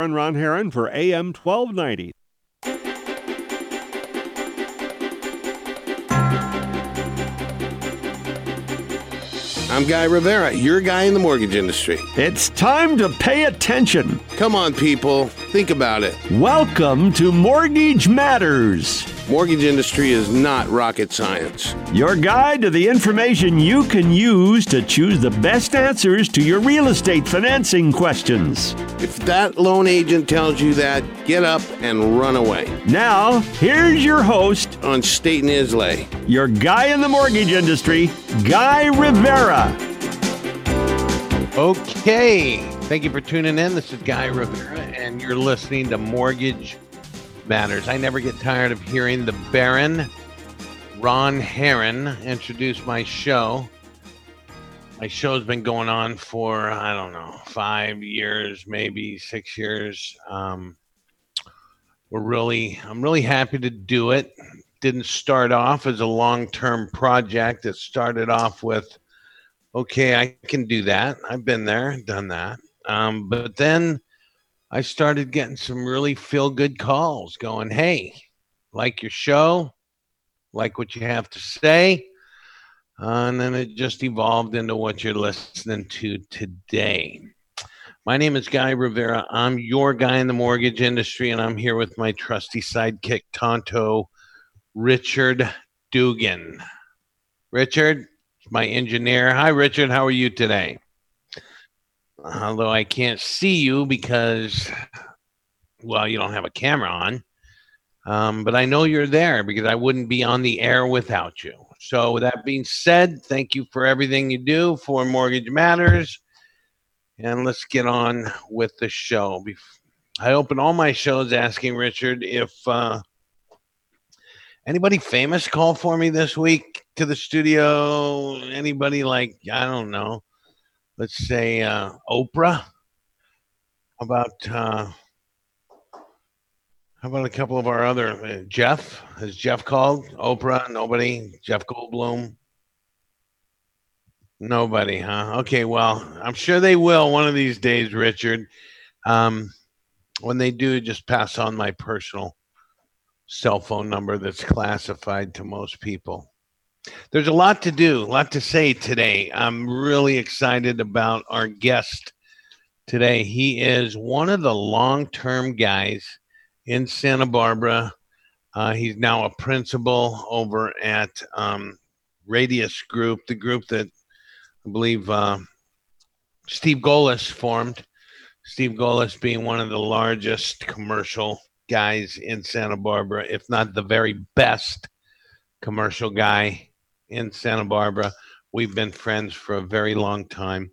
Ron Herron for AM 1290. I'm Guy Rivera, your guy in the mortgage industry. It's time to pay attention. Come on, people, think about it. Welcome to Mortgage Matters, Mortgage industry is not rocket science. your guide to the information you can use to choose the best answers to your real estate financing questions. If that loan agent tells you that, get up and run away. Now, here's your host, On State and Islay. your guy in the mortgage industry, Guy Rivera. Okay. Thank you for tuning in. This is Guy Rivera, and you're listening to Mortgage Matters. I never get tired of hearing the Baron, Ron Herron, introduce my show. My show's been going on for, I don't know, five years, maybe six years. Um, we're really, I'm really happy to do it. Didn't start off as a long term project. It started off with, okay, I can do that. I've been there, done that. Um, but then I started getting some really feel good calls going, hey, like your show, like what you have to say. Uh, and then it just evolved into what you're listening to today. My name is Guy Rivera. I'm your guy in the mortgage industry, and I'm here with my trusty sidekick, Tonto Richard Dugan. Richard, my engineer. Hi, Richard. How are you today? Although I can't see you because, well, you don't have a camera on. Um, but I know you're there because I wouldn't be on the air without you. So, with that being said, thank you for everything you do for Mortgage Matters. And let's get on with the show. I open all my shows asking Richard if uh, anybody famous called for me this week to the studio. Anybody like, I don't know, let's say uh, Oprah? How about uh, how about a couple of our other uh, Jeff? Has Jeff called? Oprah? Nobody. Jeff Goldblum? Nobody, huh? Okay, well, I'm sure they will one of these days, Richard. Um, when they do, just pass on my personal cell phone number that's classified to most people. There's a lot to do, a lot to say today. I'm really excited about our guest today. He is one of the long term guys in Santa Barbara. Uh, he's now a principal over at um, Radius Group, the group that I believe uh, Steve Golis formed. Steve Golis being one of the largest commercial guys in Santa Barbara, if not the very best commercial guy in Santa Barbara. We've been friends for a very long time.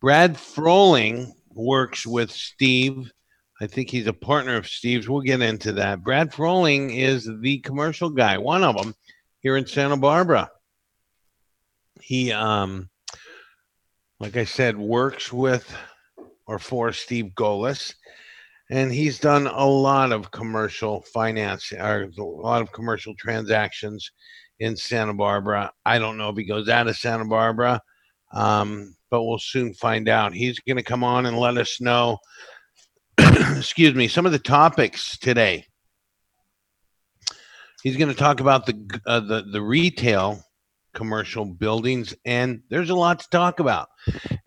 Brad Frohling works with Steve. I think he's a partner of Steve's. We'll get into that. Brad Frohling is the commercial guy, one of them here in Santa Barbara. He, um, like I said, works with or for Steve Golis, and he's done a lot of commercial finance or a lot of commercial transactions in Santa Barbara. I don't know if he goes out of Santa Barbara, um, but we'll soon find out. He's going to come on and let us know. excuse me, some of the topics today. He's going to talk about the uh, the the retail commercial buildings, and there's a lot to talk about.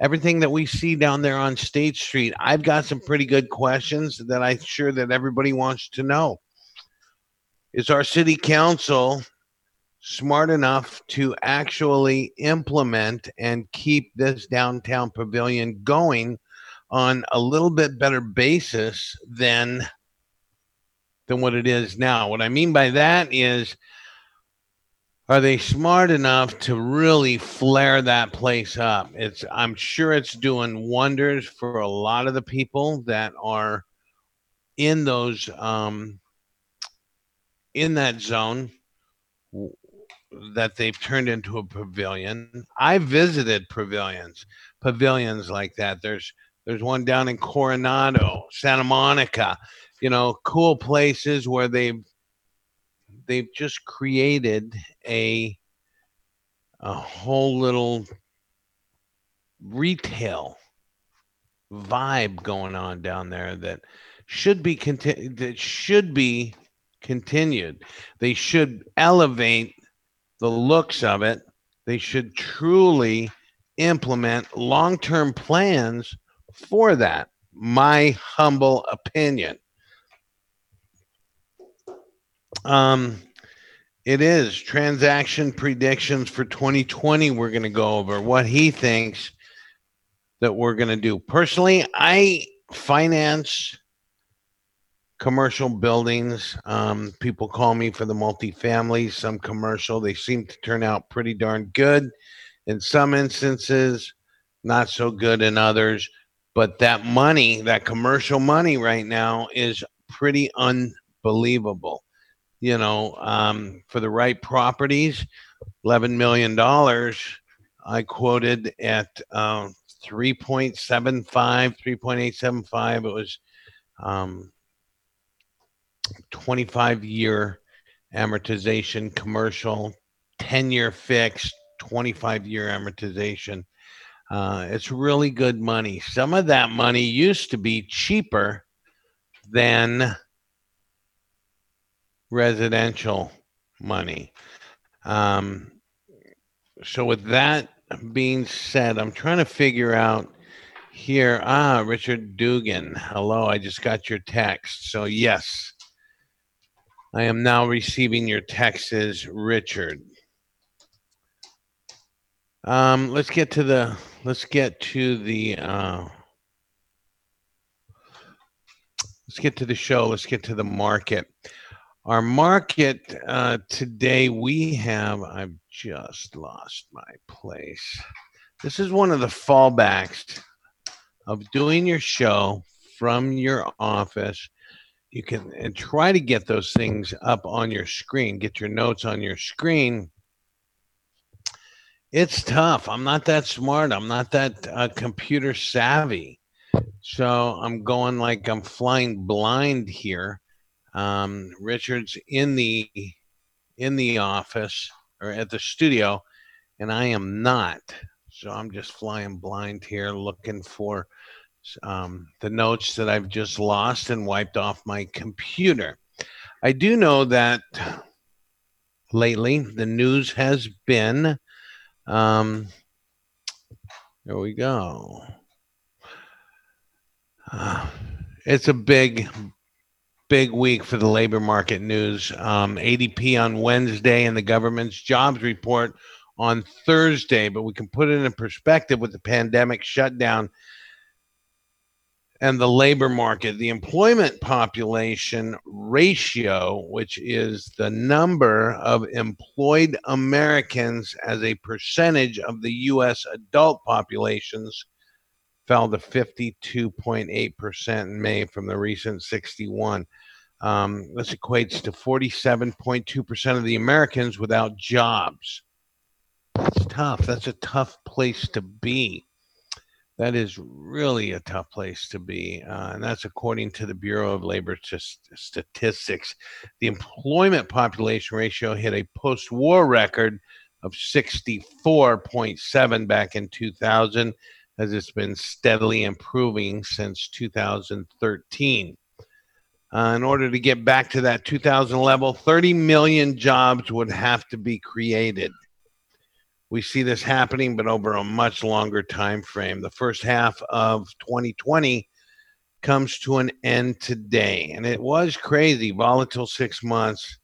Everything that we see down there on State Street, I've got some pretty good questions that I'm sure that everybody wants to know. Is our city council smart enough to actually implement and keep this downtown pavilion going on a little bit better basis than than what it is now. What I mean by that is are they smart enough to really flare that place up? It's I'm sure it's doing wonders for a lot of the people that are in those um in that zone that they've turned into a pavilion. I visited pavilions, pavilions like that. There's there's one down in Coronado, Santa Monica, you know, cool places where they've they've just created a a whole little retail vibe going on down there that should be conti- that should be continued. They should elevate the looks of it. They should truly implement long-term plans for that. My humble opinion. Um, it is transaction predictions for 2020. We're going to go over what he thinks that we're going to do. Personally, I finance commercial buildings. Um, people call me for the multifamily, some commercial. They seem to turn out pretty darn good. In some instances, not so good in others. But that money, that commercial money right now is pretty unbelievable. You know, um, for the right properties, $11 million, I quoted at uh, 3.75, 3.875. It was um, 25 year amortization commercial, 10 year fixed, 25 year amortization. Uh, it's really good money. Some of that money used to be cheaper than residential money. Um, so, with that being said, I'm trying to figure out here. Ah, Richard Dugan. Hello, I just got your text. So, yes, I am now receiving your texts, Richard. Um, let's get to the let's get to the uh, let's get to the show. Let's get to the market. Our market uh, today, we have. I've just lost my place. This is one of the fallbacks of doing your show from your office you can and try to get those things up on your screen get your notes on your screen. It's tough. I'm not that smart. I'm not that uh, computer savvy. So i'm going like i'm flying blind here. Um, richard's in the in the office or at the studio and i am not. So i'm just flying blind here looking for um, the notes that I've just lost and wiped off my computer. I do know that lately the news has been. Um, there we go. Uh, it's a big, big week for the labor market news. Um, ADP on Wednesday and the government's jobs report on Thursday, but we can put it in perspective with the pandemic shutdown and the labor market, the employment population ratio, which is the number of employed Americans as a percentage of the U.S. adult populations, fell to 52.8% in May from the recent 61. Um, this equates to 47.2% of the Americans without jobs. That's tough. That's a tough place to be that is really a tough place to be. Uh, and that's according to the Bureau of Labor Statistics. The employment population ratio hit a post war record of 64.7 back in 2000, as it's been steadily improving since 2013. Uh, in order to get back to that 2000 level, 30 million jobs would have to be created we see this happening, but over a much longer time frame. The first half of 2020 comes to an end today, and it was crazy, volatile six months.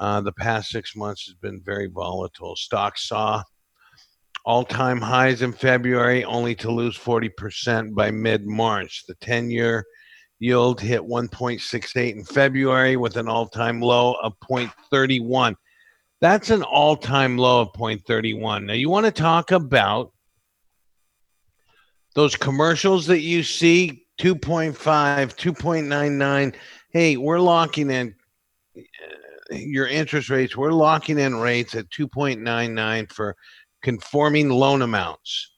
Uh, the past six months has been very volatile. Stocks saw all-time highs in February, only to lose 40% by mid-March. The 10-year yield hit 1.68 in February with an all-time low of 0.31. That's an all time low of 0.31. Now, you want to talk about those commercials that you see 2.5, 2.99. Hey, we're locking in uh, your interest rates. We're locking in rates at 2.99 for conforming loan amounts.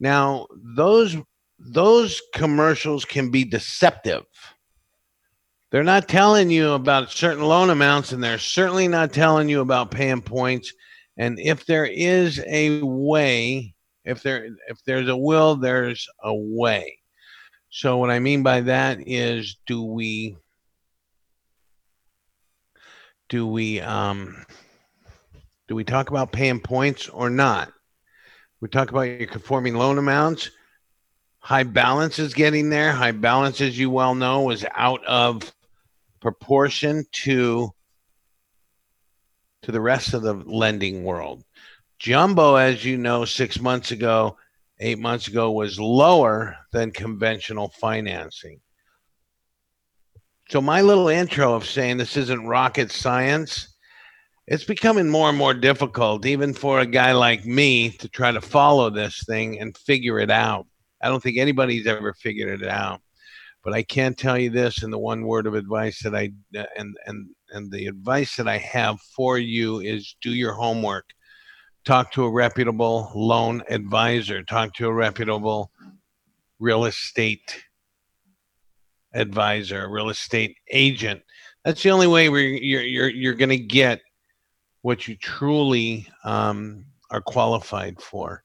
Now, those those commercials can be deceptive. They're not telling you about certain loan amounts, and they're certainly not telling you about paying points. And if there is a way, if there if there's a will, there's a way. So what I mean by that is do we do we um do we talk about paying points or not? We talk about your conforming loan amounts. High balance is getting there. High balance, as you well know, is out of proportion to to the rest of the lending world. Jumbo, as you know, six months ago, eight months ago, was lower than conventional financing. So, my little intro of saying this isn't rocket science, it's becoming more and more difficult, even for a guy like me, to try to follow this thing and figure it out. I don't think anybody's ever figured it out. But I can't tell you this, and the one word of advice that I and and and the advice that I have for you is do your homework talk to a reputable loan advisor, talk to a reputable real estate advisor, real estate agent. That's the only way where you're you're you're going to get what you truly um, are qualified for.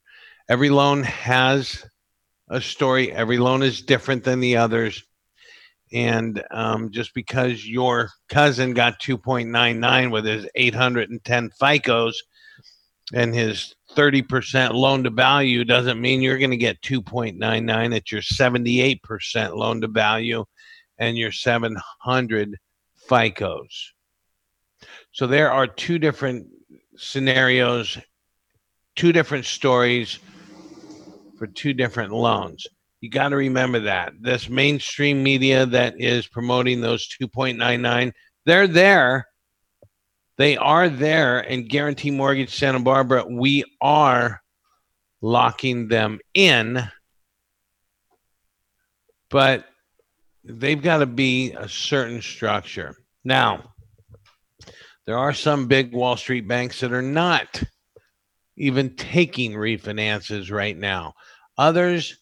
Every loan has a story. Every loan is different than the others. And um, just because your cousin got 2.99 with his 810 FICOs and his 30% loan to value doesn't mean you're going to get 2.99 at your 78% loan to value and your 700 FICOs. So there are two different scenarios, two different stories for two different loans. You got to remember that. This mainstream media that is promoting those 2.99, they're there they are there and guarantee mortgage Santa Barbara. We are locking them in, but they've got to be a certain structure. Now, there are some big Wall Street banks that are not even taking refinances right now. Others,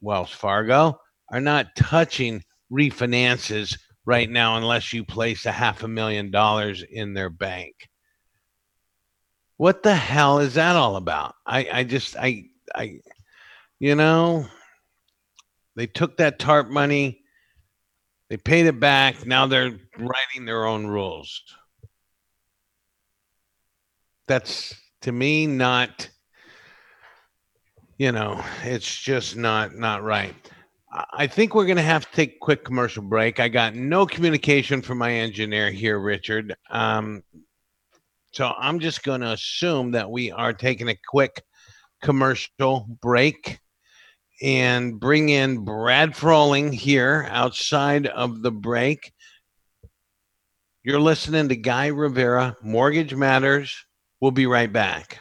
Wells Fargo, are not touching refinances right now unless you place a half a million dollars in their bank. What the hell is that all about? I, I just I I you know they took that TARP money, they paid it back, now they're writing their own rules. That's to me not you know, it's just not not right. I think we're going to have to take a quick commercial break. I got no communication from my engineer here, Richard. Um, so I'm just going to assume that we are taking a quick commercial break and bring in Brad Frohling here outside of the break. You're listening to Guy Rivera, Mortgage Matters. We'll be right back.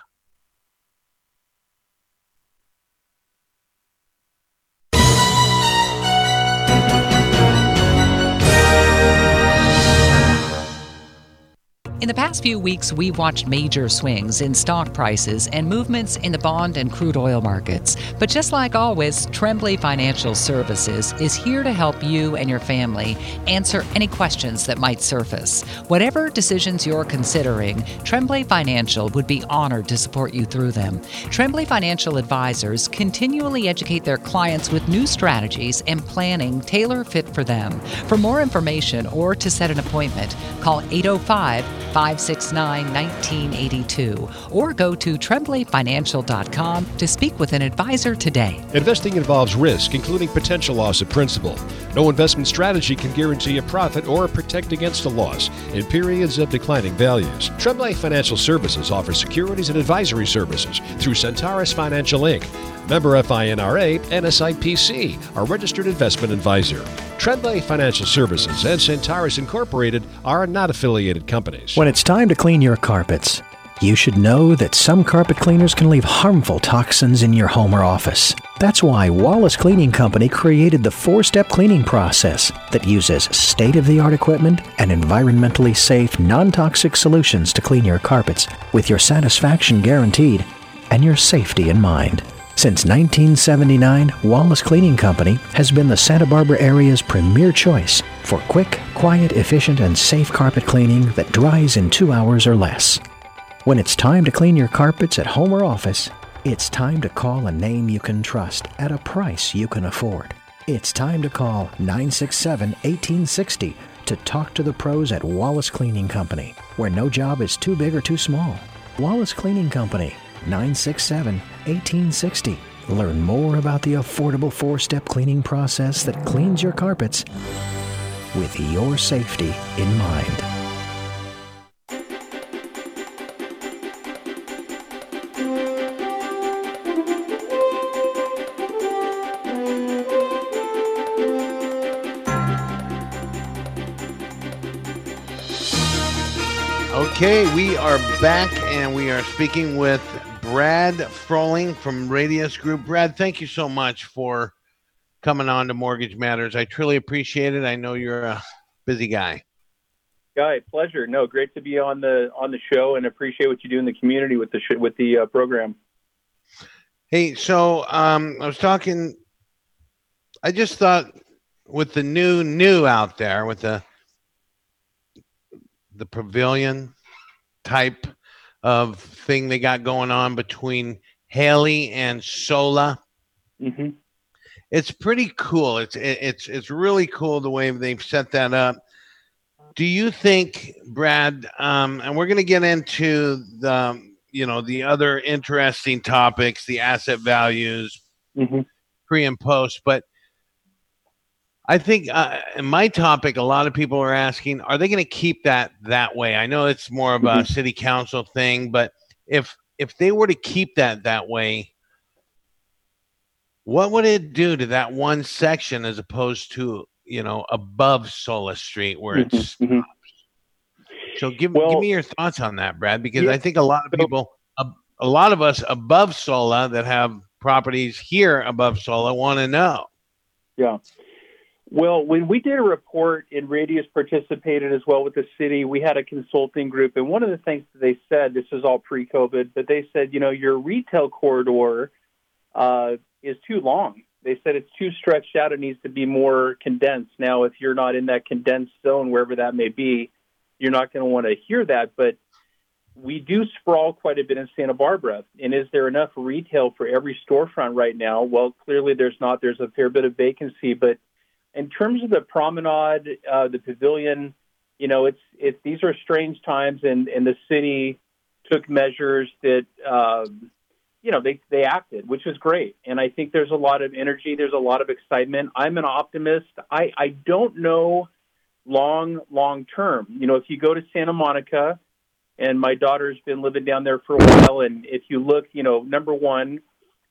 In the past few weeks, we've watched major swings in stock prices and movements in the bond and crude oil markets. But just like always, Tremblay Financial Services is here to help you and your family answer any questions that might surface. Whatever decisions you're considering, Tremblay Financial would be honored to support you through them. Tremblay Financial advisors continually educate their clients with new strategies and planning tailor fit for them. For more information or to set an appointment, call 805 569 1982 or go to tremblayfinancial.com to speak with an advisor today. Investing involves risk, including potential loss of principal. No investment strategy can guarantee a profit or protect against a loss in periods of declining values. Tremblay Financial Services offers securities and advisory services through Centaurus Financial Inc., member FINRA, NSIPC, our registered investment advisor. Tremblay Financial Services and Centaurus Incorporated are not affiliated companies. When it's time to clean your carpets, you should know that some carpet cleaners can leave harmful toxins in your home or office. That's why Wallace Cleaning Company created the four step cleaning process that uses state of the art equipment and environmentally safe, non toxic solutions to clean your carpets with your satisfaction guaranteed and your safety in mind. Since 1979, Wallace Cleaning Company has been the Santa Barbara area's premier choice for quick, quiet, efficient, and safe carpet cleaning that dries in two hours or less. When it's time to clean your carpets at home or office, it's time to call a name you can trust at a price you can afford. It's time to call 967 1860 to talk to the pros at Wallace Cleaning Company, where no job is too big or too small. Wallace Cleaning Company, 967 1860. Learn more about the affordable four step cleaning process that cleans your carpets with your safety in mind. Okay, we are back and we are speaking with Brad Frohling from Radius Group. Brad, thank you so much for coming on to Mortgage Matters. I truly appreciate it. I know you're a busy guy. Guy, pleasure. No, great to be on the on the show and appreciate what you do in the community with the sh- with the uh, program. Hey, so um, I was talking. I just thought with the new new out there with the the pavilion type of thing they got going on between Haley and Sola. Mm-hmm. It's pretty cool. It's it, it's it's really cool the way they've set that up. Do you think, Brad? Um, and we're going to get into the you know the other interesting topics, the asset values, Mm-hmm. pre and post, but. I think uh, in my topic, a lot of people are asking, are they going to keep that that way? I know it's more of a Mhm. city council thing, but if if they were to keep that that way, what would it do to that one section as opposed to you know above Sola Street where it's? Mhm. So give Well- give me your thoughts on that, Brad, because Yeah. I think a lot of people, a, a lot of us above Sola that have properties here above Sola want to know. Yeah. Well, when we did a report and Radius participated as well with the city, we had a consulting group. And one of the things that they said, this is all pre COVID, but they said, you know, your retail corridor uh, is too long. They said it's too stretched out. It needs to be more condensed. Now, if you're not in that condensed zone, wherever that may be, you're not going to want to hear that. But we do sprawl quite a bit in Santa Barbara. And is there enough retail for every storefront right now? Well, clearly there's not. There's a fair bit of vacancy. But in terms of the promenade, uh, the pavilion, you know, it's it's these are strange times, and and the city took measures that. Um, you know, they, they acted, which was great. And I think there's a lot of energy. There's a lot of excitement. I'm an optimist. I, I don't know long, long term. You know, if you go to Santa Monica, and my daughter's been living down there for a while, and if you look, you know, number one,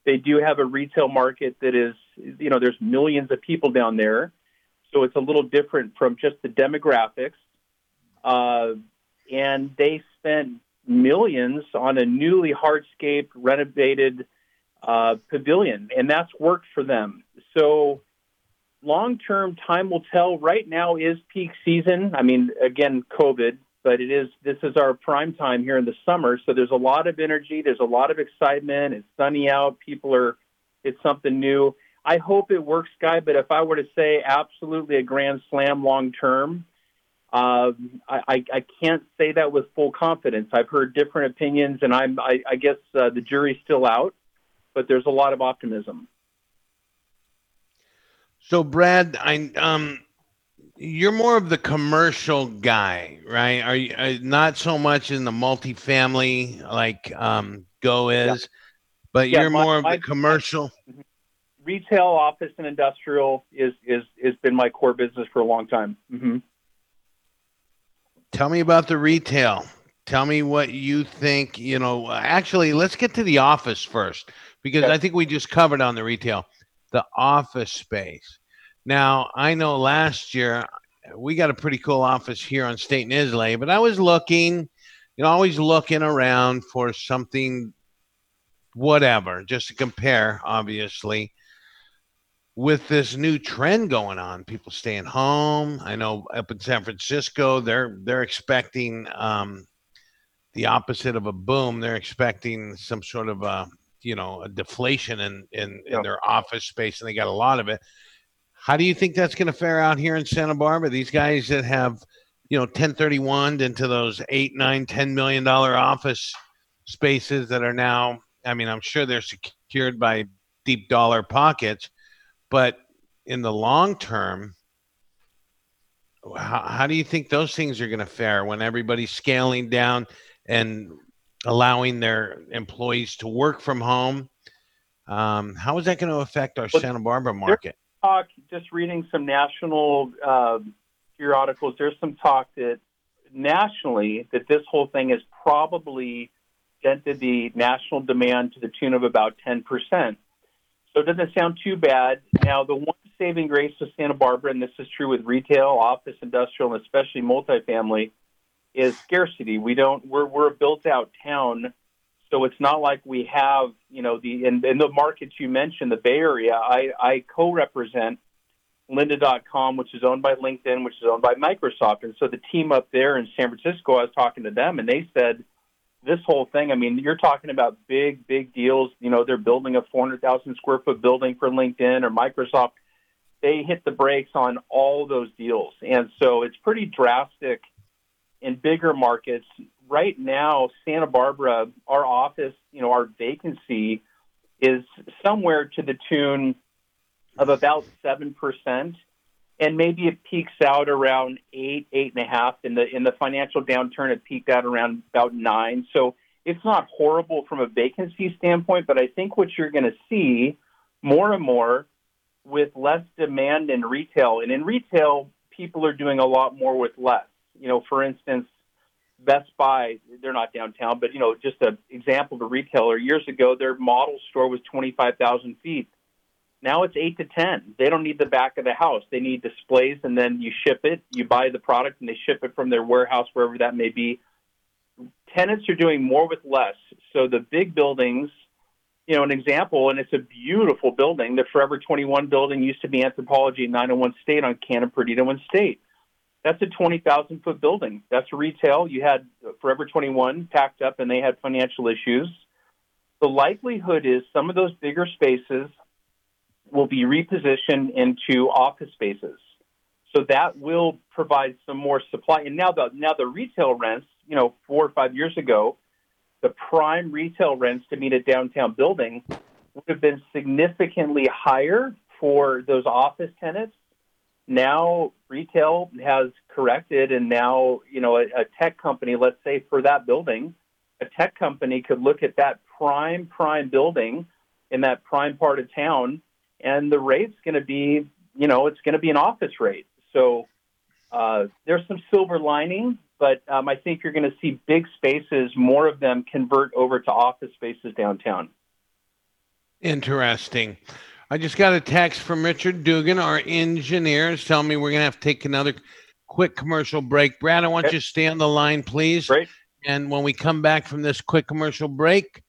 they do have a retail market that is, you know, there's millions of people down there. So it's a little different from just the demographics. Uh, and they spent millions on a newly hardscaped, renovated uh, pavilion, and that's worked for them. So long term, time will tell. Right now is peak season. I mean, again, COVID, but it is this is our prime time here in the summer. So there's a lot of energy. There's a lot of excitement. It's sunny out. People are. It's something new. I hope it works, Guy. But if I were to say absolutely a grand slam long term, uh, I, I, I can't say that with full confidence. I've heard different opinions, and I'm, I, I guess uh, the jury's still out, but there's a lot of optimism. So, Brad, I um, you're more of the commercial guy, right? Are you uh, not so much in the multifamily like um, Golis, but Yeah, you're my- more of my- the commercial. Retail, office, and industrial is is has been my core business for a long time. hmm Tell me about the retail. Tell me what you think. You know, actually, let's get to the office first because Okay. I think we just covered on the retail, the office space. Now, I know last year we got a pretty cool office here on State and Islay, but I was looking, you know, always looking around for something, whatever, just to compare, obviously with this new trend going on, people staying home. I know up in San Francisco, they're they're expecting um, the opposite of a boom. They're expecting some sort of a you know a deflation in in, Yeah. in their office space, and they got a lot of it. How do you think that's going to fare out here in Santa Barbara? These guys that have you know 1031 into those eight, nine, ten million dollar office spaces that are now. I mean, I'm sure they're secured by deep dollar pockets but in the long term, how, how do you think those things are going to fare when everybody's scaling down and allowing their employees to work from home? Um, how is that going to affect our Santa Barbara market? Talk, just reading some national uh, periodicals, there's some talk that nationally that this whole thing has probably dented the national demand to the tune of about 10%. So it doesn't sound too bad. Now, the one saving grace of Santa Barbara, and this is true with retail, office, industrial, and especially multifamily, is scarcity. We don't. We're we're a built out town, so it's not like we have you know the in, in the markets you mentioned, the Bay Area. I I co-represent Lynda.com, which is owned by LinkedIn, which is owned by Microsoft, and so the team up there in San Francisco, I was talking to them, and they said this whole thing. I mean, you're talking about big big deals. You know, they're building a 400,000 square foot building for LinkedIn or Microsoft. They hit the brakes on all those deals, and so it's pretty drastic in bigger markets, right now, Santa Barbara, our office, you know, our vacancy is somewhere to the tune of about seven percent, and maybe it peaks out around eight, eight and a half. In the in the financial downturn, it peaked out around about nine. So it's not horrible from a vacancy standpoint, but I think what you're going to see more and more with less demand in retail, and in retail, people are doing a lot more with less you know, for instance, Best Buy, they're not downtown, but you know, just an example of a retailer. Years ago, their model store was 25,000 feet. Now it's eight to 10. They don't need the back of the house. They need displays, and then you ship it. You buy the product, and they ship it from their warehouse, wherever that may be. Tenants are doing more with less. So the big buildings, you know, an example, and it's a beautiful building. The Forever 21 building used to be Anthropologie 901 State on Canon Perdido and State. That's a 20,000 foot building. That's retail. You had Forever 21 packed up and they had financial issues. The likelihood is some of those bigger spaces will be repositioned into office spaces. So that will provide some more supply. And now the now the retail rents, you know, four or five years ago, the prime retail rents to meet a downtown building would have been significantly higher for those office tenants now retail has corrected and now you know a, a, tech company let's say for that building a tech company could look at that prime prime building in that prime part of town and the rate's going to be you know it's going to be an office rate so uh, there's some silver lining but um, i think you're going to see big spaces more of them convert over to office spaces downtown interesting I just got a text from Richard Dugan, our engineer, telling me we're going to have to take another quick commercial break. Brad, I want okay. you to stay on the line, please. Great. And when we come back from this quick commercial break,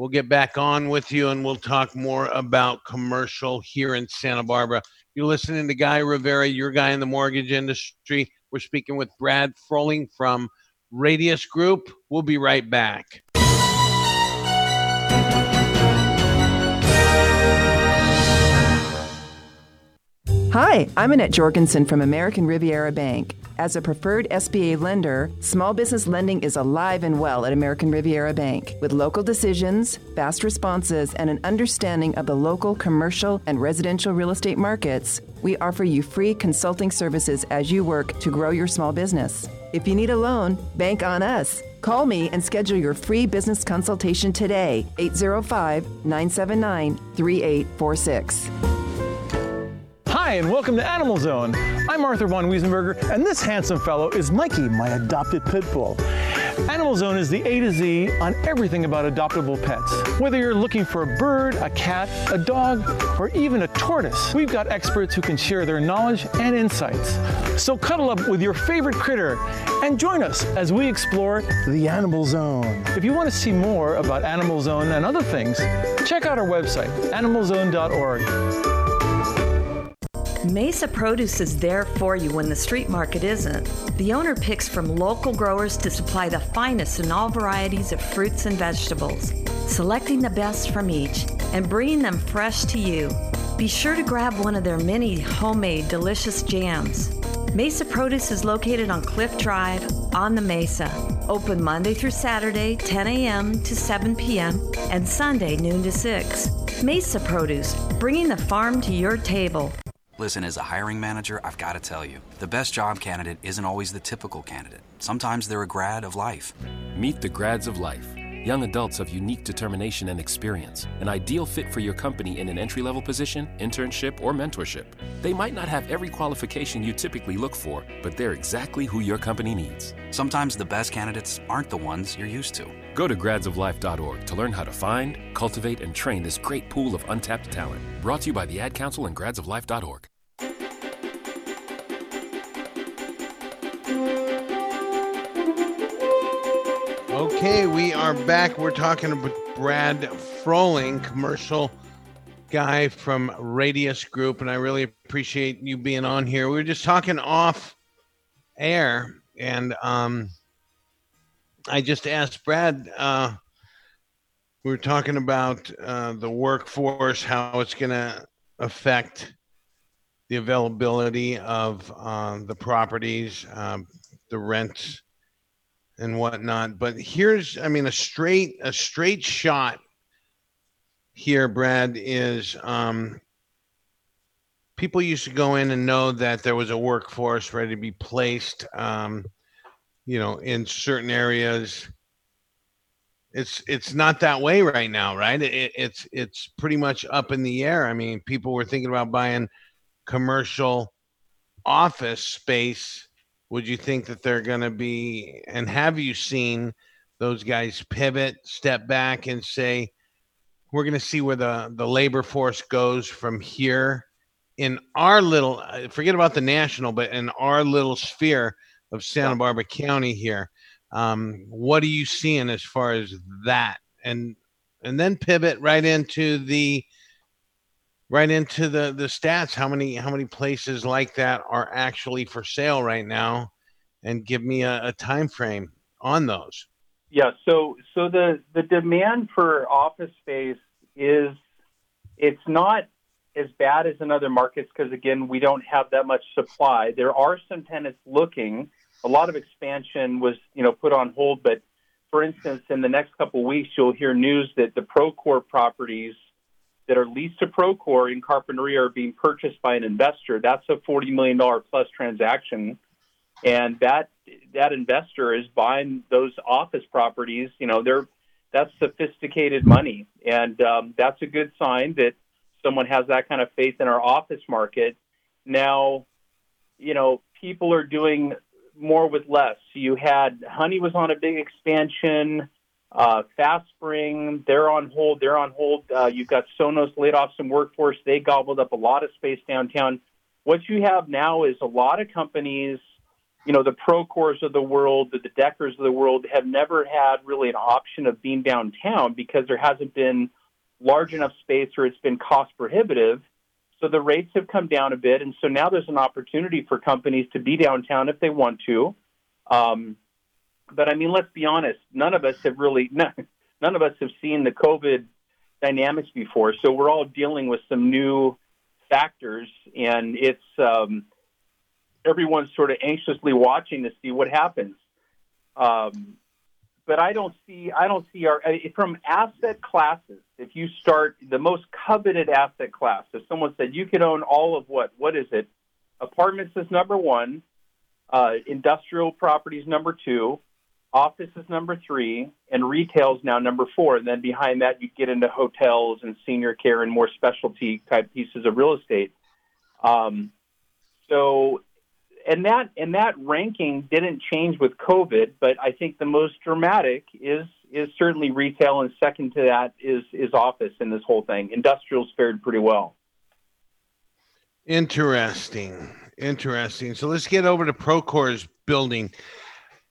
we'll get back on with you and we'll talk more about commercial here in Santa Barbara. You're listening to Guy Rivera, your guy in the mortgage industry. We're speaking with Brad Frohling from Radius Group. We'll be right back. Hi, I'm Annette Jorgensen from American Riviera Bank. As a preferred SBA lender, small business lending is alive and well at American Riviera Bank. With local decisions, fast responses, and an understanding of the local commercial and residential real estate markets, we offer you free consulting services as you work to grow your small business. If you need a loan, bank on us. Call me and schedule your free business consultation today, 805 979 3846. Hi, and welcome to Animal Zone. I'm Arthur von Wiesenberger, and this handsome fellow is Mikey, my adopted pit bull. Animal Zone is the A to Z on everything about adoptable pets. Whether you're looking for a bird, a cat, a dog, or even a tortoise, we've got experts who can share their knowledge and insights. So cuddle up with your favorite critter and join us as we explore the Animal Zone. If you want to see more about Animal Zone and other things, check out our website, animalzone.org. Mesa Produce is there for you when the street market isn't. The owner picks from local growers to supply the finest in all varieties of fruits and vegetables, selecting the best from each and bringing them fresh to you. Be sure to grab one of their many homemade delicious jams. Mesa Produce is located on Cliff Drive on the Mesa. Open Monday through Saturday, 10 a.m. to 7 p.m., and Sunday, noon to 6. Mesa Produce, bringing the farm to your table. Listen, as a hiring manager, I've got to tell you, the best job candidate isn't always the typical candidate. Sometimes they're a grad of life. Meet the grads of life. Young adults of unique determination and experience, an ideal fit for your company in an entry level position, internship, or mentorship. They might not have every qualification you typically look for, but they're exactly who your company needs. Sometimes the best candidates aren't the ones you're used to. Go to gradsoflife.org to learn how to find, cultivate, and train this great pool of untapped talent. Brought to you by the Ad Council and gradsoflife.org. Okay, we are back. We're talking with Brad Frohling, commercial guy from Radius Group, and I really appreciate you being on here. We were just talking off air, and um, I just asked Brad. Uh, we were talking about uh, the workforce, how it's going to affect the availability of uh, the properties, um, the rents and whatnot. But here's, I mean, a straight a straight shot here, Brad, is um, people used to go in and know that there was a workforce ready to be placed, um, you know, in certain areas. It's it's not that way right now, right? It, it's it's pretty much up in the air. I mean, people were thinking about buying commercial office space would you think that they're going to be and have you seen those guys pivot step back and say we're going to see where the the labor force goes from here in our little uh, forget about the national but in our little sphere of santa barbara county here um, what are you seeing as far as that? And and then pivot right into the right into the the stats. How many how many places like that are actually for sale right now? And give me a, a time frame on those. Yeah so so the the demand for office space is it's not as bad as in other markets because again we don't have that much supply there are some tenants looking a lot of expansion was you know put on hold but for instance in the next couple of weeks you'll hear news that the procore properties that are leased to Procore in Carpinteria are being purchased by an investor. That's a forty million dollar plus transaction, and that that investor is buying those office properties. You know, they're that's sophisticated money, and um, that's a good sign that someone has that kind of faith in our office market. Now, you know, people are doing more with less. You had Honey was on a big expansion. Uh, FastSpring, they're on hold. They're on hold. Uh, you've got Sonos laid off some workforce. They gobbled up a lot of space downtown. What you have now is a lot of companies, you know, the Procores of the world, the, the Deckers of the world, have never had really an option of being downtown because there hasn't been large enough space or it's been cost prohibitive. So the rates have come down a bit, and so now there's an opportunity for companies to be downtown if they want to. Um, but I mean, let's be honest. None of us have really none, none of us have seen the COVID dynamics before, so we're all dealing with some new factors, and it's um, everyone's sort of anxiously watching to see what happens. Um, but I don't see I don't see our from asset classes. If you start the most coveted asset class, if someone said you could own all of what what is it? Apartments is number one, uh, industrial properties number two, office is number three, and retail is now number four. And then behind that, you get into hotels and senior care and more specialty type pieces of real estate. Um, so, and that and that ranking didn't change with COVID, but I think the most dramatic is is certainly retail, and second to that is is office in this whole thing. Industrials fared pretty well. Interesting, interesting. So let's get over to Procore's building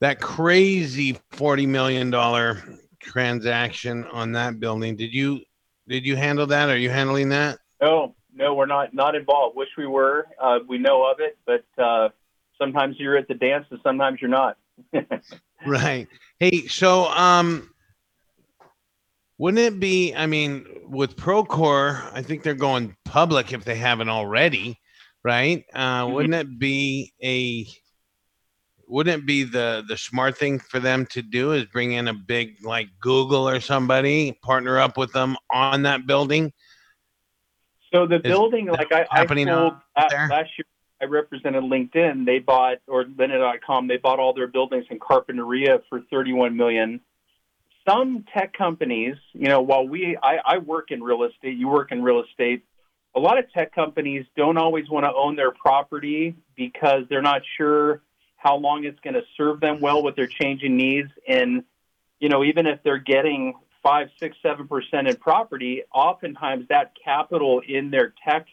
that crazy forty million dollar transaction on that building. Did you did you handle that? Are you handling that? No, no, we're not not involved. Wish we were. Uh, we know of it, but uh, sometimes you're at the dance and sometimes you're not. right. Hey, so um, wouldn't it be? I mean, with Procore, I think they're going public if they haven't already, right? Uh, mm-hmm. Wouldn't it be a wouldn't it be the the smart thing for them to do is bring in a big like Google or somebody, partner up with them on that building? So the building, like I, I told out last, there? last year, I represented LinkedIn. They bought or Lynda.com. They bought all their buildings in Carpinteria for 31 million. Some tech companies, you know, while we, I, I work in real estate, you work in real estate. A lot of tech companies don't always want to own their property because they're not sure how long it's going to serve them well with their changing needs. And you know, even if they're getting five, six, seven percent in property, oftentimes that capital in their tech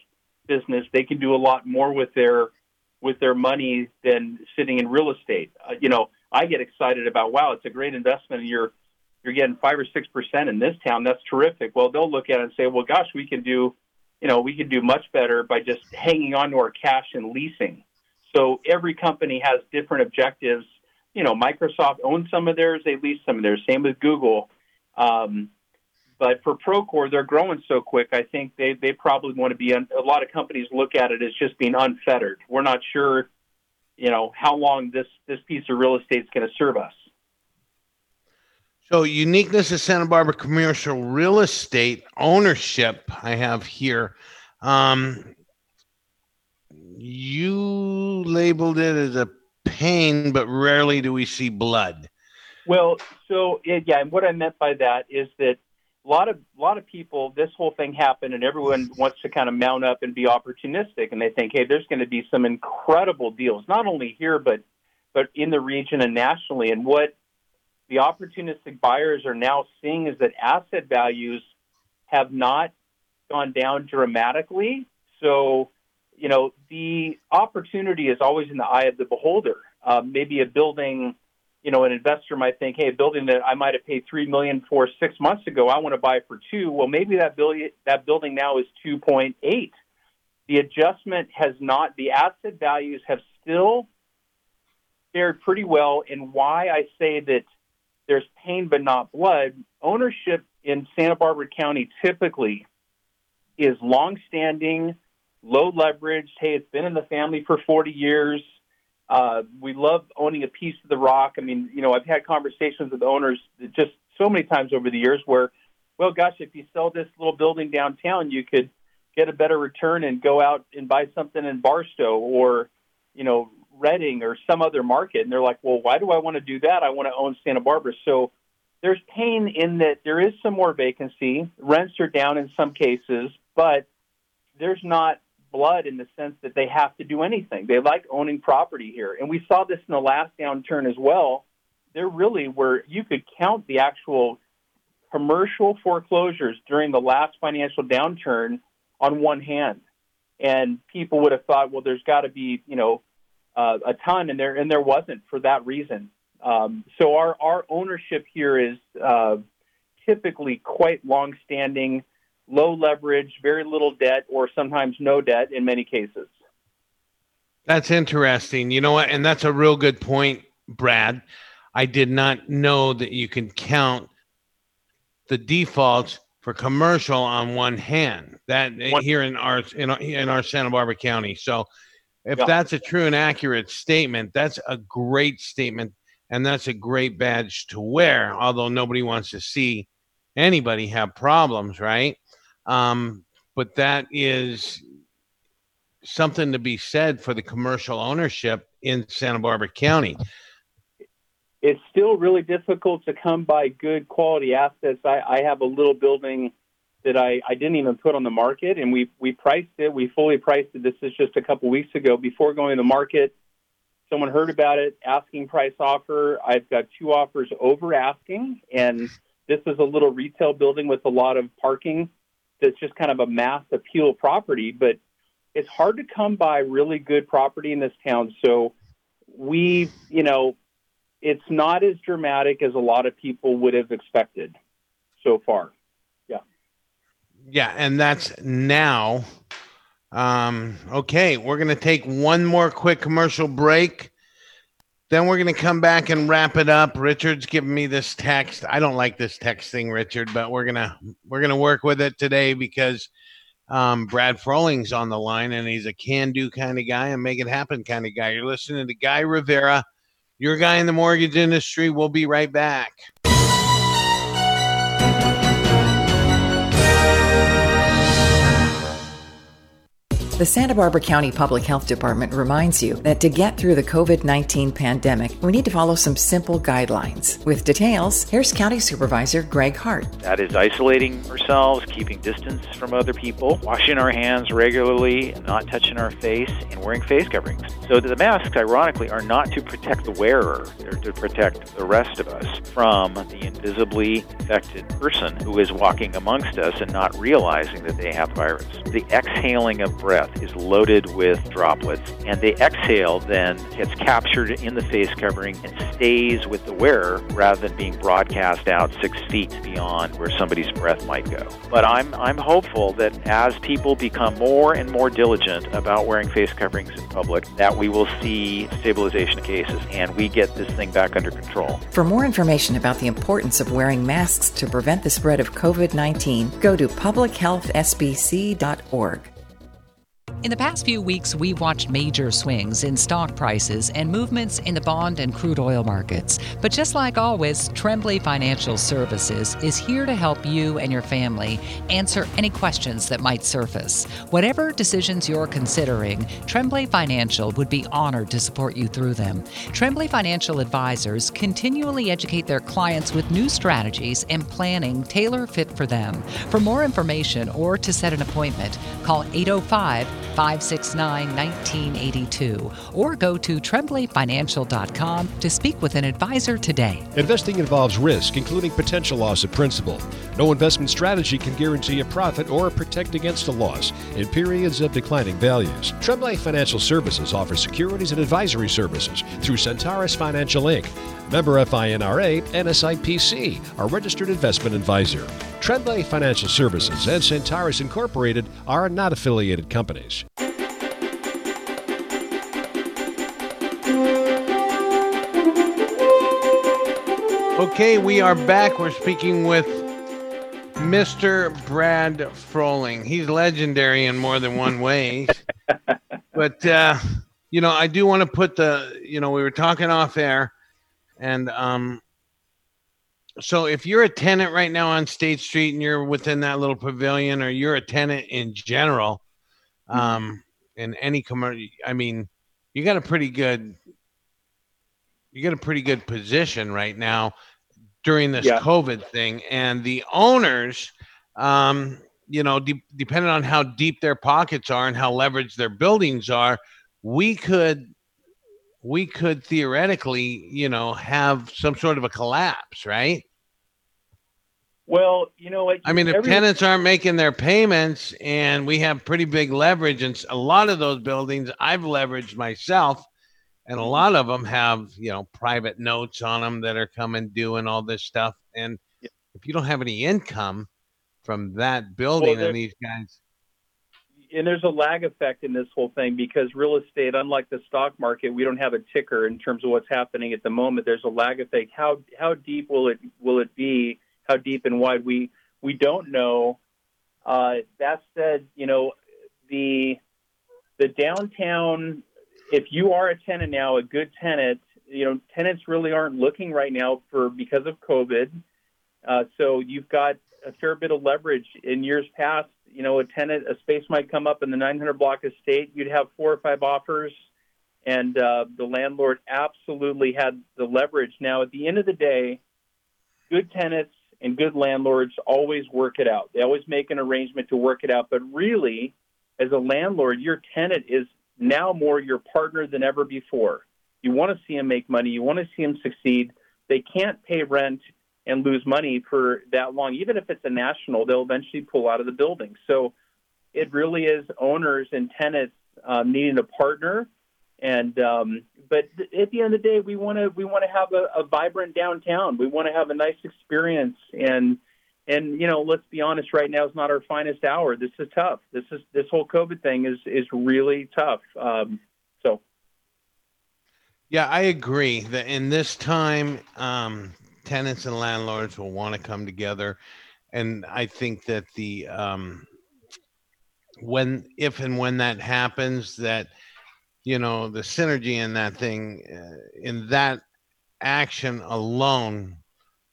business, they can do a lot more with their with their money than sitting in real estate. Uh, you know, I get excited about wow, it's a great investment, and you're you're getting five or six percent in this town. That's terrific. Well, they'll look at it and say, well, gosh, we can do, you know, we can do much better by just hanging on to our cash and leasing. So every company has different objectives. You know, Microsoft owns some of theirs, they lease some of theirs. Same with Google. Um, but for Procore, they're growing so quick. I think they, they probably want to be. Un- a lot of companies look at it as just being unfettered. We're not sure, you know, how long this this piece of real estate is going to serve us. So, uniqueness of Santa Barbara commercial real estate ownership, I have here. Um, you labeled it as a pain, but rarely do we see blood. Well, so yeah, and what I meant by that is that a lot of a lot of people, this whole thing happened, and everyone wants to kind of mount up and be opportunistic, and they think, hey, there's going to be some incredible deals, not only here but but in the region and nationally. And what the opportunistic buyers are now seeing is that asset values have not gone down dramatically. So, you know, the opportunity is always in the eye of the beholder. Um, maybe a building, you know, an investor might think, hey, a building that I might have paid three million for six months ago, I want to buy for two. Well, maybe that building that building now is two point eight. The adjustment has not. The asset values have still fared pretty well. And why I say that there's pain but not blood. Ownership in Santa Barbara County typically is long-standing, low leverage. Hey, it's been in the family for 40 years. Uh, we love owning a piece of the rock. I mean, you know, I've had conversations with owners just so many times over the years where, well, gosh, if you sell this little building downtown, you could get a better return and go out and buy something in Barstow or, you know, Redding or some other market. And they're like, well, why do I want to do that? I want to own Santa Barbara. So there's pain in that there is some more vacancy. Rents are down in some cases, but there's not blood in the sense that they have to do anything. They like owning property here. And we saw this in the last downturn as well. There really were, you could count the actual commercial foreclosures during the last financial downturn on one hand. And people would have thought, well, there's got to be, you know, uh, a ton, and there and there wasn't for that reason. Um, so our our ownership here is uh, typically quite long-standing, low leverage, very little debt, or sometimes no debt in many cases. That's interesting. You know what? And that's a real good point, Brad. I did not know that you can count the defaults for commercial on one hand. That eh, here in our in our, in our Santa Barbara County. So if Yeah. that's a true and accurate statement, that's a great statement and that's a great badge to wear, although nobody wants to see anybody have problems, right? Um, but that is something to be said for the commercial ownership in Santa Barbara County. It's still really difficult to come by good quality assets. I, I have a little building that I, I didn't even put on the market, and we we priced it. We fully priced it. This is just a couple weeks ago. Before going to the market, someone heard about it, asking price offer. I've got two offers over asking, and this is a little retail building with a lot of parking. That's just kind of a mass appeal property, but it's hard to come by really good property in this town. So we, you know, it's not as dramatic as a lot of people would have expected so far. Yeah. Yeah, and that's now. Um, okay, we're going to take one more quick commercial break. Then we're going to come back and wrap it up. Richard's giving me this text. I don't like this text thing, Richard, but we're going to we're going to work with it today because um, Brad Frohling's on the line and he's a can-do kind of guy and make it happen kind of guy. You're listening to Guy Rivera, your guy in the mortgage industry. We'll be right back. The Santa Barbara County Public Health Department reminds you that to get through the COVID 19 pandemic, we need to follow some simple guidelines. With details, here's County Supervisor Gregg Hart. That is isolating ourselves, keeping distance from other people, washing our hands regularly, not touching our face, and wearing face coverings. So the masks, ironically, are not to protect the wearer, they're to protect the rest of us from the invisibly infected person who is walking amongst us and not realizing that they have virus. The exhaling of breath is loaded with droplets, and the exhale then gets captured in the face covering and stays with the wearer rather than being broadcast out six feet beyond where somebody's breath might go. But I'm, I'm hopeful that as people become more and more diligent about wearing face coverings in public, that we will see stabilization cases and we get this thing back under control. For more information about the importance of wearing masks to prevent the spread of COVID 19, go to publichealthsbc.org. In the past few weeks, we've watched major swings in stock prices and movements in the bond and crude oil markets. But just like always, Tremblay Financial Services is here to help you and your family answer any questions that might surface. Whatever decisions you're considering, Tremblay Financial would be honored to support you through them. Tremblay Financial advisors continually educate their clients with new strategies and planning tailor fit for them. For more information or to set an appointment, call 805 569 1982 or go to tremblayfinancial.com to speak with an advisor today. Investing involves risk, including potential loss of principal. No investment strategy can guarantee a profit or protect against a loss in periods of declining values. Tremblay Financial Services offers securities and advisory services through Centaurus Financial Inc. Member FINRA and SIPC, our registered investment advisor. Tremblay Financial Services and Centaurus Incorporated are not affiliated companies. Okay, we are back. We're speaking with Mr. Brad Frohling. He's legendary in more than one way. but, uh, you know, I do want to put the, you know, we were talking off air, and um, so if you're a tenant right now on State Street and you're within that little pavilion, or you're a tenant in general, um, in any commercial, I mean, you got a pretty good, you got a pretty good position right now during this Yeah. COVID thing, and the owners, um, you know, de- depending on how deep their pockets are and how leveraged their buildings are, we could we could theoretically, you know, have some sort of a collapse, right? Well, you know what? I mean, if every- tenants aren't making their payments and we have pretty big leverage, and a lot of those buildings I've leveraged myself, and a lot of them have, you know, private notes on them that are coming due and all this stuff. And if you don't have any income from that building there- and these guys, and there's a lag effect in this whole thing because real estate, unlike the stock market, we don't have a ticker in terms of what's happening at the moment. There's a lag effect. How how deep will it will it be? How deep and wide? We we don't know. Uh, that said, you know the the downtown. If you are a tenant now, a good tenant, you know tenants really aren't looking right now for because of COVID. Uh, so you've got a fair bit of leverage. In years past, you know, a tenant, a space might come up in the 900 block estate. You'd have four or five offers, and uh, the landlord absolutely had the leverage. Now, at the end of the day, good tenants and good landlords always work it out. They always make an arrangement to work it out. But really, as a landlord, your tenant is now more your partner than ever before. You want to see them make money. You want to see them succeed. They can't pay rent and lose money for that long. Even if it's a national, they'll eventually pull out of the building. So it really is owners and tenants um, needing a partner. And um, but th- at the end of the day, we want to we want to have a, a vibrant downtown. We want to have a nice experience. And and you know, let's be honest. Right now is not our finest hour. This is tough. This is this whole COVID thing is is really tough. Um, so Yeah, I agree that in this time, um, tenants and landlords will want to come together, and I think that the um, when, if, and when that happens, that you know the synergy in that thing, uh, in that action alone,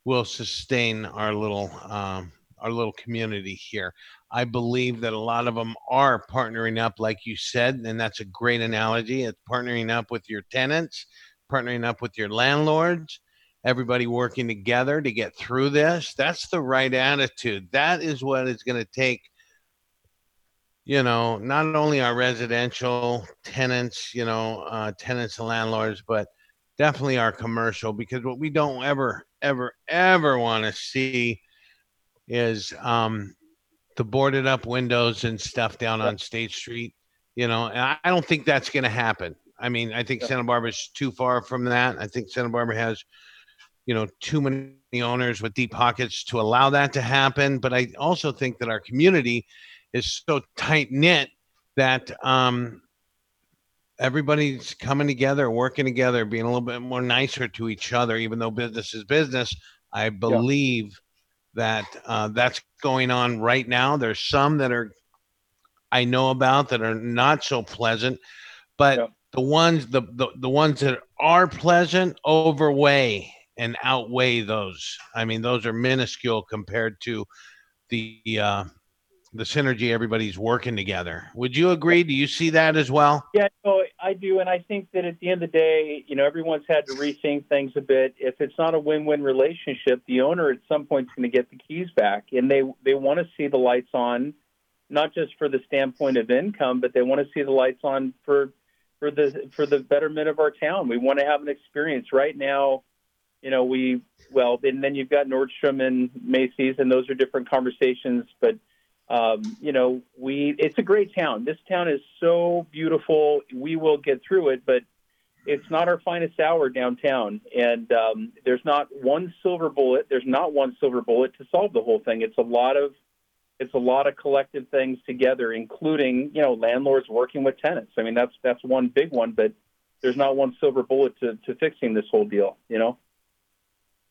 will sustain our little um, our little community here. I believe that a lot of them are partnering up, like you said, and that's a great analogy. It's partnering up with your tenants, partnering up with your landlords, everybody working together to get through this. That's the right attitude. That is what it's going to take. You know, not only our residential tenants, you know, uh, tenants and landlords, but definitely our commercial, because what we don't ever, ever, ever want to see is um, the boarded up windows and stuff down on State Street. You know, and I, I don't think that's going to happen. I mean, I think Santa Barbara's too far from that. I think Santa Barbara has, you know, too many owners with deep pockets to allow that to happen. But I also think that our community is so tight knit that um, everybody's coming together, working together, being a little bit more nicer to each other, even though business is business. I believe that uh, that's going on right now. There's some that are I know about that are not so pleasant, but the ones the, the the ones that are pleasant overweigh and outweigh those. I mean, those are minuscule compared to the uh, the synergy everybody's working together. Would you agree? Do you see that as well? Yeah, no, I do, and I think that at the end of the day, you know, everyone's had to rethink things a bit. If it's not a win-win relationship, the owner at some point is going to get the keys back, and they they want to see the lights on, not just for the standpoint of income, but they want to see the lights on for for the for the betterment of our town. We want to have an experience right now. You know, we well, and then you've got Nordstrom and Macy's, and those are different conversations, but um, you know, we it's a great town. This town is so beautiful. We will get through it, but it's not our finest hour downtown. And um, there's not one silver bullet. There's not one silver bullet to solve the whole thing. It's a lot of it's a lot of collective things together, including you know landlords working with tenants. I mean, that's that's one big one, but there's not one silver bullet to, to fixing this whole deal. You know.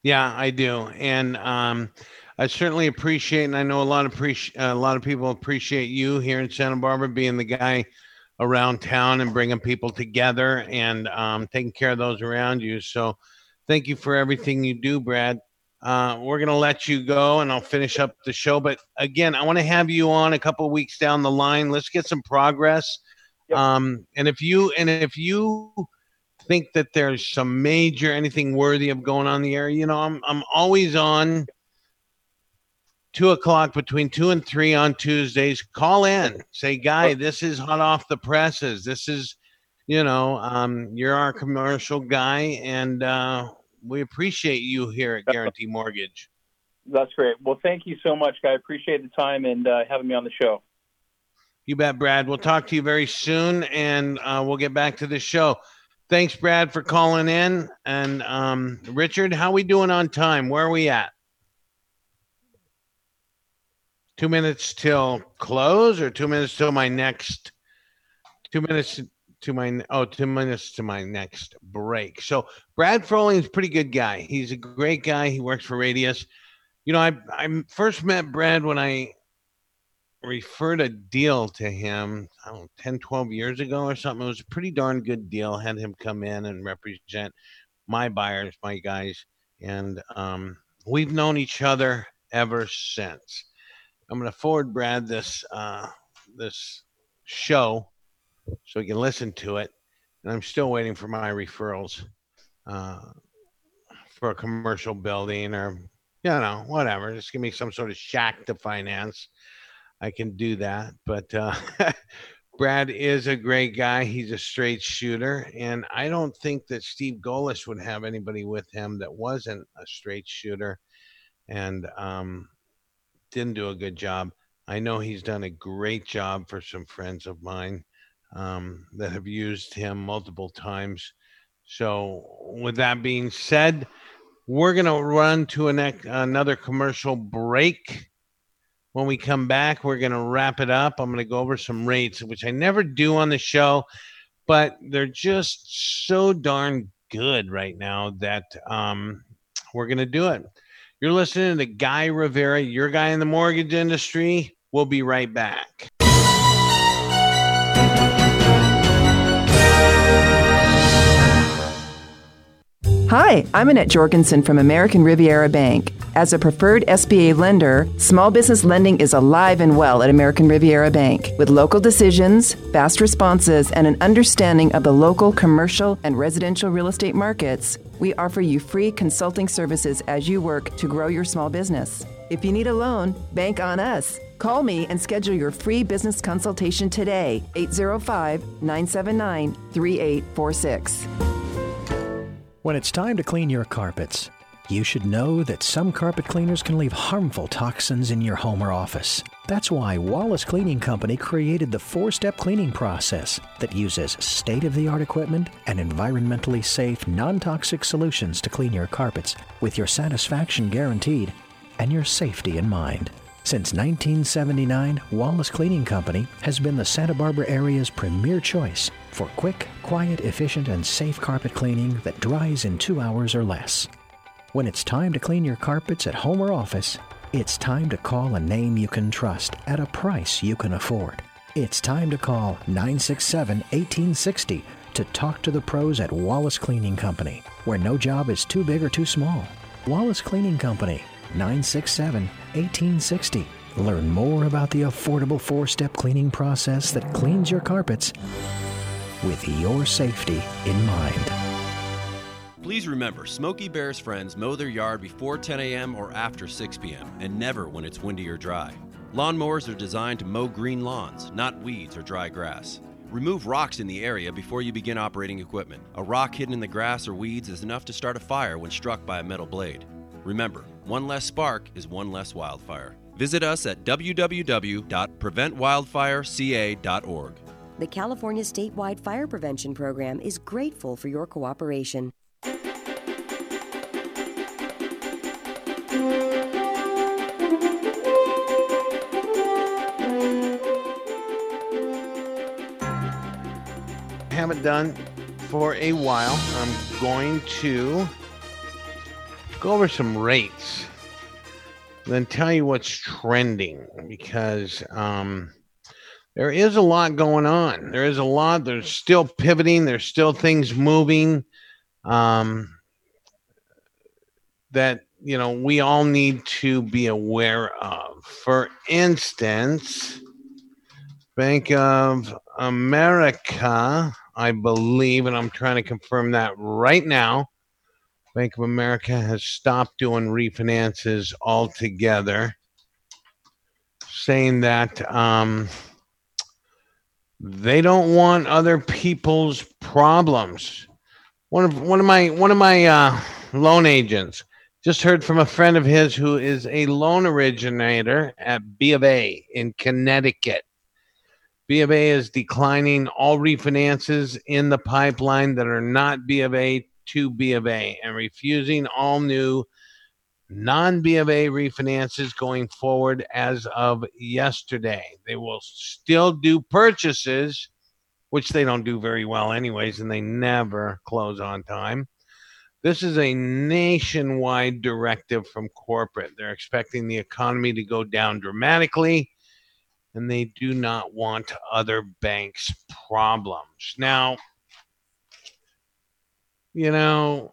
Yeah, I do, and um, I certainly appreciate, and I know a lot of appreciate a lot of people appreciate you here in Santa Barbara being the guy around town and bringing people together and um, taking care of those around you. So, thank you for everything you do, Brad. Uh, we're gonna let you go, and I'll finish up the show. But again, I want to have you on a couple weeks down the line. Let's get some progress. Um, and if you and if you think that there's some major anything worthy of going on the air, you know, I'm I'm always on two o'clock between two and three on Tuesdays. Call in, say, Guy, this is hot off the presses. This is, you know, um, you're our commercial guy, and uh, we appreciate you here at Guarantee Mortgage. That's great. Well, thank you so much, guy. I appreciate the time and uh, having me on the show. You bet, Brad. We'll talk to you very soon, and uh, we'll get back to the show. Thanks, Brad, for calling in. And um, Richard, how we doing on time? Where are we at? Two minutes till close, or two minutes till my next? Two minutes to my oh, two minutes to my next break. So Brad Frohling is a pretty good guy. He's a great guy. He works for Radius. You know, I I first met Brad when I referred a deal to him, I don't know, 10, 12 years ago or something. It was a pretty darn good deal. Had him come in and represent my buyers, my guys. And um, we've known each other ever since. I'm going to forward Brad this uh, this show so he can listen to it. And I'm still waiting for my referrals uh, for a commercial building or, you know, whatever. Just give me some sort of shack to finance. I can do that. But uh, Brad is a great guy. He's a straight shooter. And I don't think that Steve Golis would have anybody with him that wasn't a straight shooter and um, didn't do a good job. I know he's done a great job for some friends of mine um, that have used him multiple times. So, with that being said, we're going to run to an, another commercial break. When we come back, we're going to wrap it up. I'm going to go over some rates, which I never do on the show, but they're just so darn good right now that um, we're going to do it. You're listening to Guy Rivera, your guy in the mortgage industry. We'll be right back. Hi, I'm Annette Jorgensen from American Riviera Bank. As a preferred SBA lender, small business lending is alive and well at American Riviera Bank. With local decisions, fast responses, and an understanding of the local commercial and residential real estate markets, we offer you free consulting services as you work to grow your small business. If you need a loan, bank on us. Call me and schedule your free business consultation today, 805 979 3846. When it's time to clean your carpets, you should know that some carpet cleaners can leave harmful toxins in your home or office. That's why Wallace Cleaning Company created the four step cleaning process that uses state of the art equipment and environmentally safe, non toxic solutions to clean your carpets with your satisfaction guaranteed and your safety in mind. Since 1979, Wallace Cleaning Company has been the Santa Barbara area's premier choice for quick, quiet, efficient, and safe carpet cleaning that dries in two hours or less. When it's time to clean your carpets at home or office, it's time to call a name you can trust at a price you can afford. It's time to call 967 1860 to talk to the pros at Wallace Cleaning Company, where no job is too big or too small. Wallace Cleaning Company, 967 1860. Learn more about the affordable four step cleaning process that cleans your carpets with your safety in mind. Please remember, Smokey Bear's friends mow their yard before 10 a.m. or after 6 p.m., and never when it's windy or dry. Lawnmowers are designed to mow green lawns, not weeds or dry grass. Remove rocks in the area before you begin operating equipment. A rock hidden in the grass or weeds is enough to start a fire when struck by a metal blade. Remember, one less spark is one less wildfire. Visit us at www.preventwildfireca.org. The California Statewide Fire Prevention Program is grateful for your cooperation. Done for a while. I'm going to go over some rates, then tell you what's trending because um, there is a lot going on. There is a lot. There's still pivoting. There's still things moving um, that you know we all need to be aware of. For instance, Bank of America, I believe, and I'm trying to confirm that right now. Bank of America has stopped doing refinances altogether, saying that um, they don't want other people's problems. One of one of my one of my uh, loan agents just heard from a friend of his who is a loan originator at B of A in Connecticut. B of A is declining all refinances in the pipeline that are not B of A to B of A and refusing all new non B of A refinances going forward as of yesterday. They will still do purchases, which they don't do very well, anyways, and they never close on time. This is a nationwide directive from corporate. They're expecting the economy to go down dramatically, and they do not want other banks' problems. Now, you know,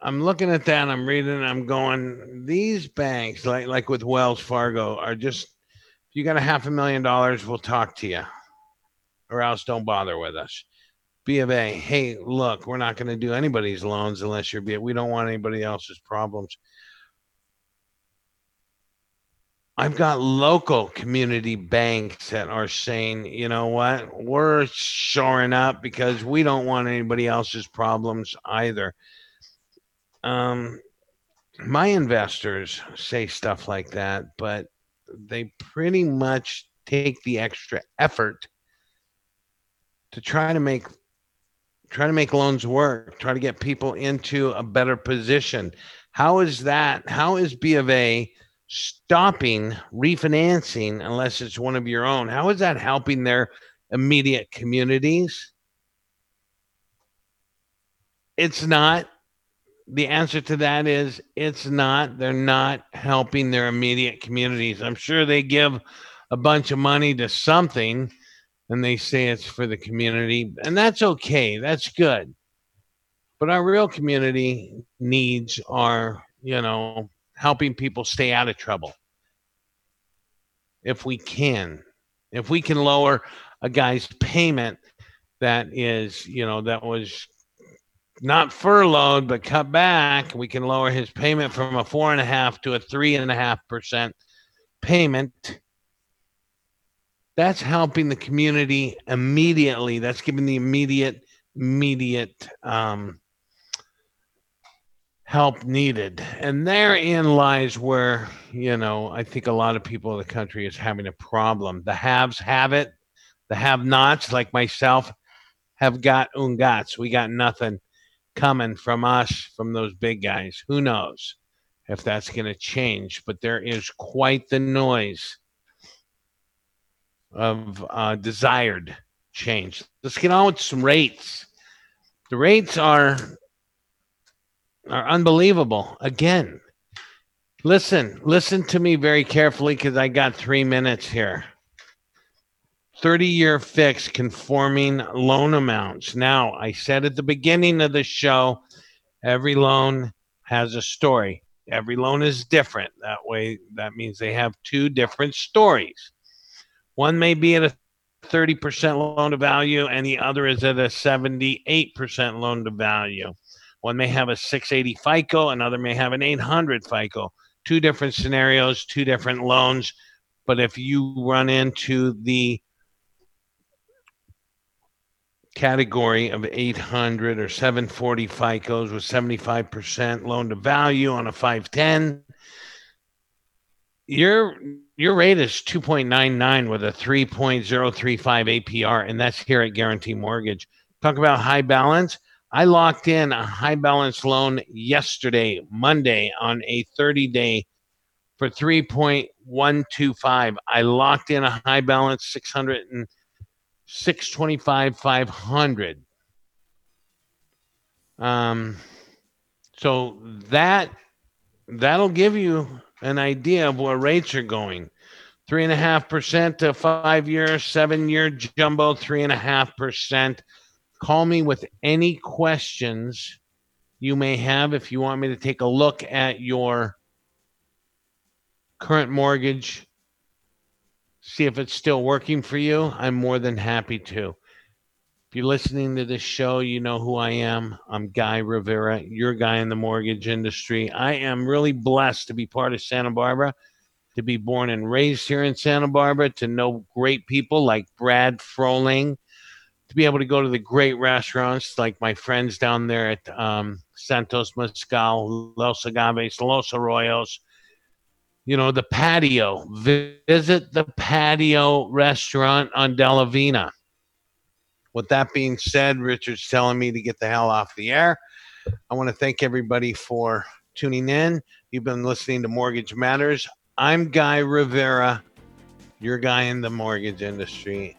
I'm looking at that. I'm reading. I'm going. These banks, like like with Wells Fargo, are just. If you got a half a million dollars, we'll talk to you, or else don't bother with us. B of A, hey, look, we're not going to do anybody's loans unless you're B. We don't want anybody else's problems. I've got local community banks that are saying, you know what, we're shoring up because we don't want anybody else's problems either. Um, my investors say stuff like that, but they pretty much take the extra effort to try to make try to make loans work, try to get people into a better position. How is that? How is B of A stopping refinancing unless it's one of your own? How is that helping their immediate communities? It's not. The answer to that is it's not. They're not helping their immediate communities. I'm sure they give a bunch of money to something and they say it's for the community, and that's okay. That's good. But our real community needs are you know, helping people stay out of trouble. If we can, if we can lower a guy's payment that is, you know, that was not furloughed but cut back, we can lower his payment from a four and a half to a three and a half percent payment. That's helping the community immediately. That's giving the immediate, immediate um, help needed. And therein lies where, you know, I think a lot of people in the country is having a problem. The haves have it, the have nots, like myself, have got ungats. We got nothing coming from us, from those big guys. Who knows if that's going to change? But there is quite the noise of uh, desired change. Let's get on with some rates. The rates are are unbelievable. Again, listen, listen to me very carefully because I got three minutes here. 30 year fix conforming loan amounts. Now, I said at the beginning of the show, every loan has a story. Every loan is different. That way, that means they have two different stories. One may be at a 30% loan to value, and the other is at a 78% loan to value. One may have a 680 FICO, another may have an 800 FICO. Two different scenarios, two different loans. But if you run into the category of 800 or 740 FICOs with 75% loan to value on a 510, your your rate is 2.99 with a 3.035 APR, and that's here at Guarantee Mortgage. Talk about high balance. I locked in a high balance loan yesterday, Monday, on a 30 day for 3.125. I locked in a high balance 600 and 625 500. Um, so that that'll give you an idea of where rates are going. Three and a half percent to five year, seven year jumbo, three and a half percent. Call me with any questions you may have if you want me to take a look at your current mortgage, see if it's still working for you. I'm more than happy to. If you're listening to this show, you know who I am. I'm Guy Rivera, your guy in the mortgage industry. I am really blessed to be part of Santa Barbara, to be born and raised here in Santa Barbara, to know great people like Brad Frohling, to be able to go to the great restaurants like my friends down there at um, Santos Mezcal, Los Agaves, Los Arroyos. You know, the patio. Visit the patio restaurant on Delavina. With that being said, Richard's telling me to get the hell off the air. I want to thank everybody for tuning in. You've been listening to Mortgage Matters. I'm Guy Rivera, your guy in the mortgage industry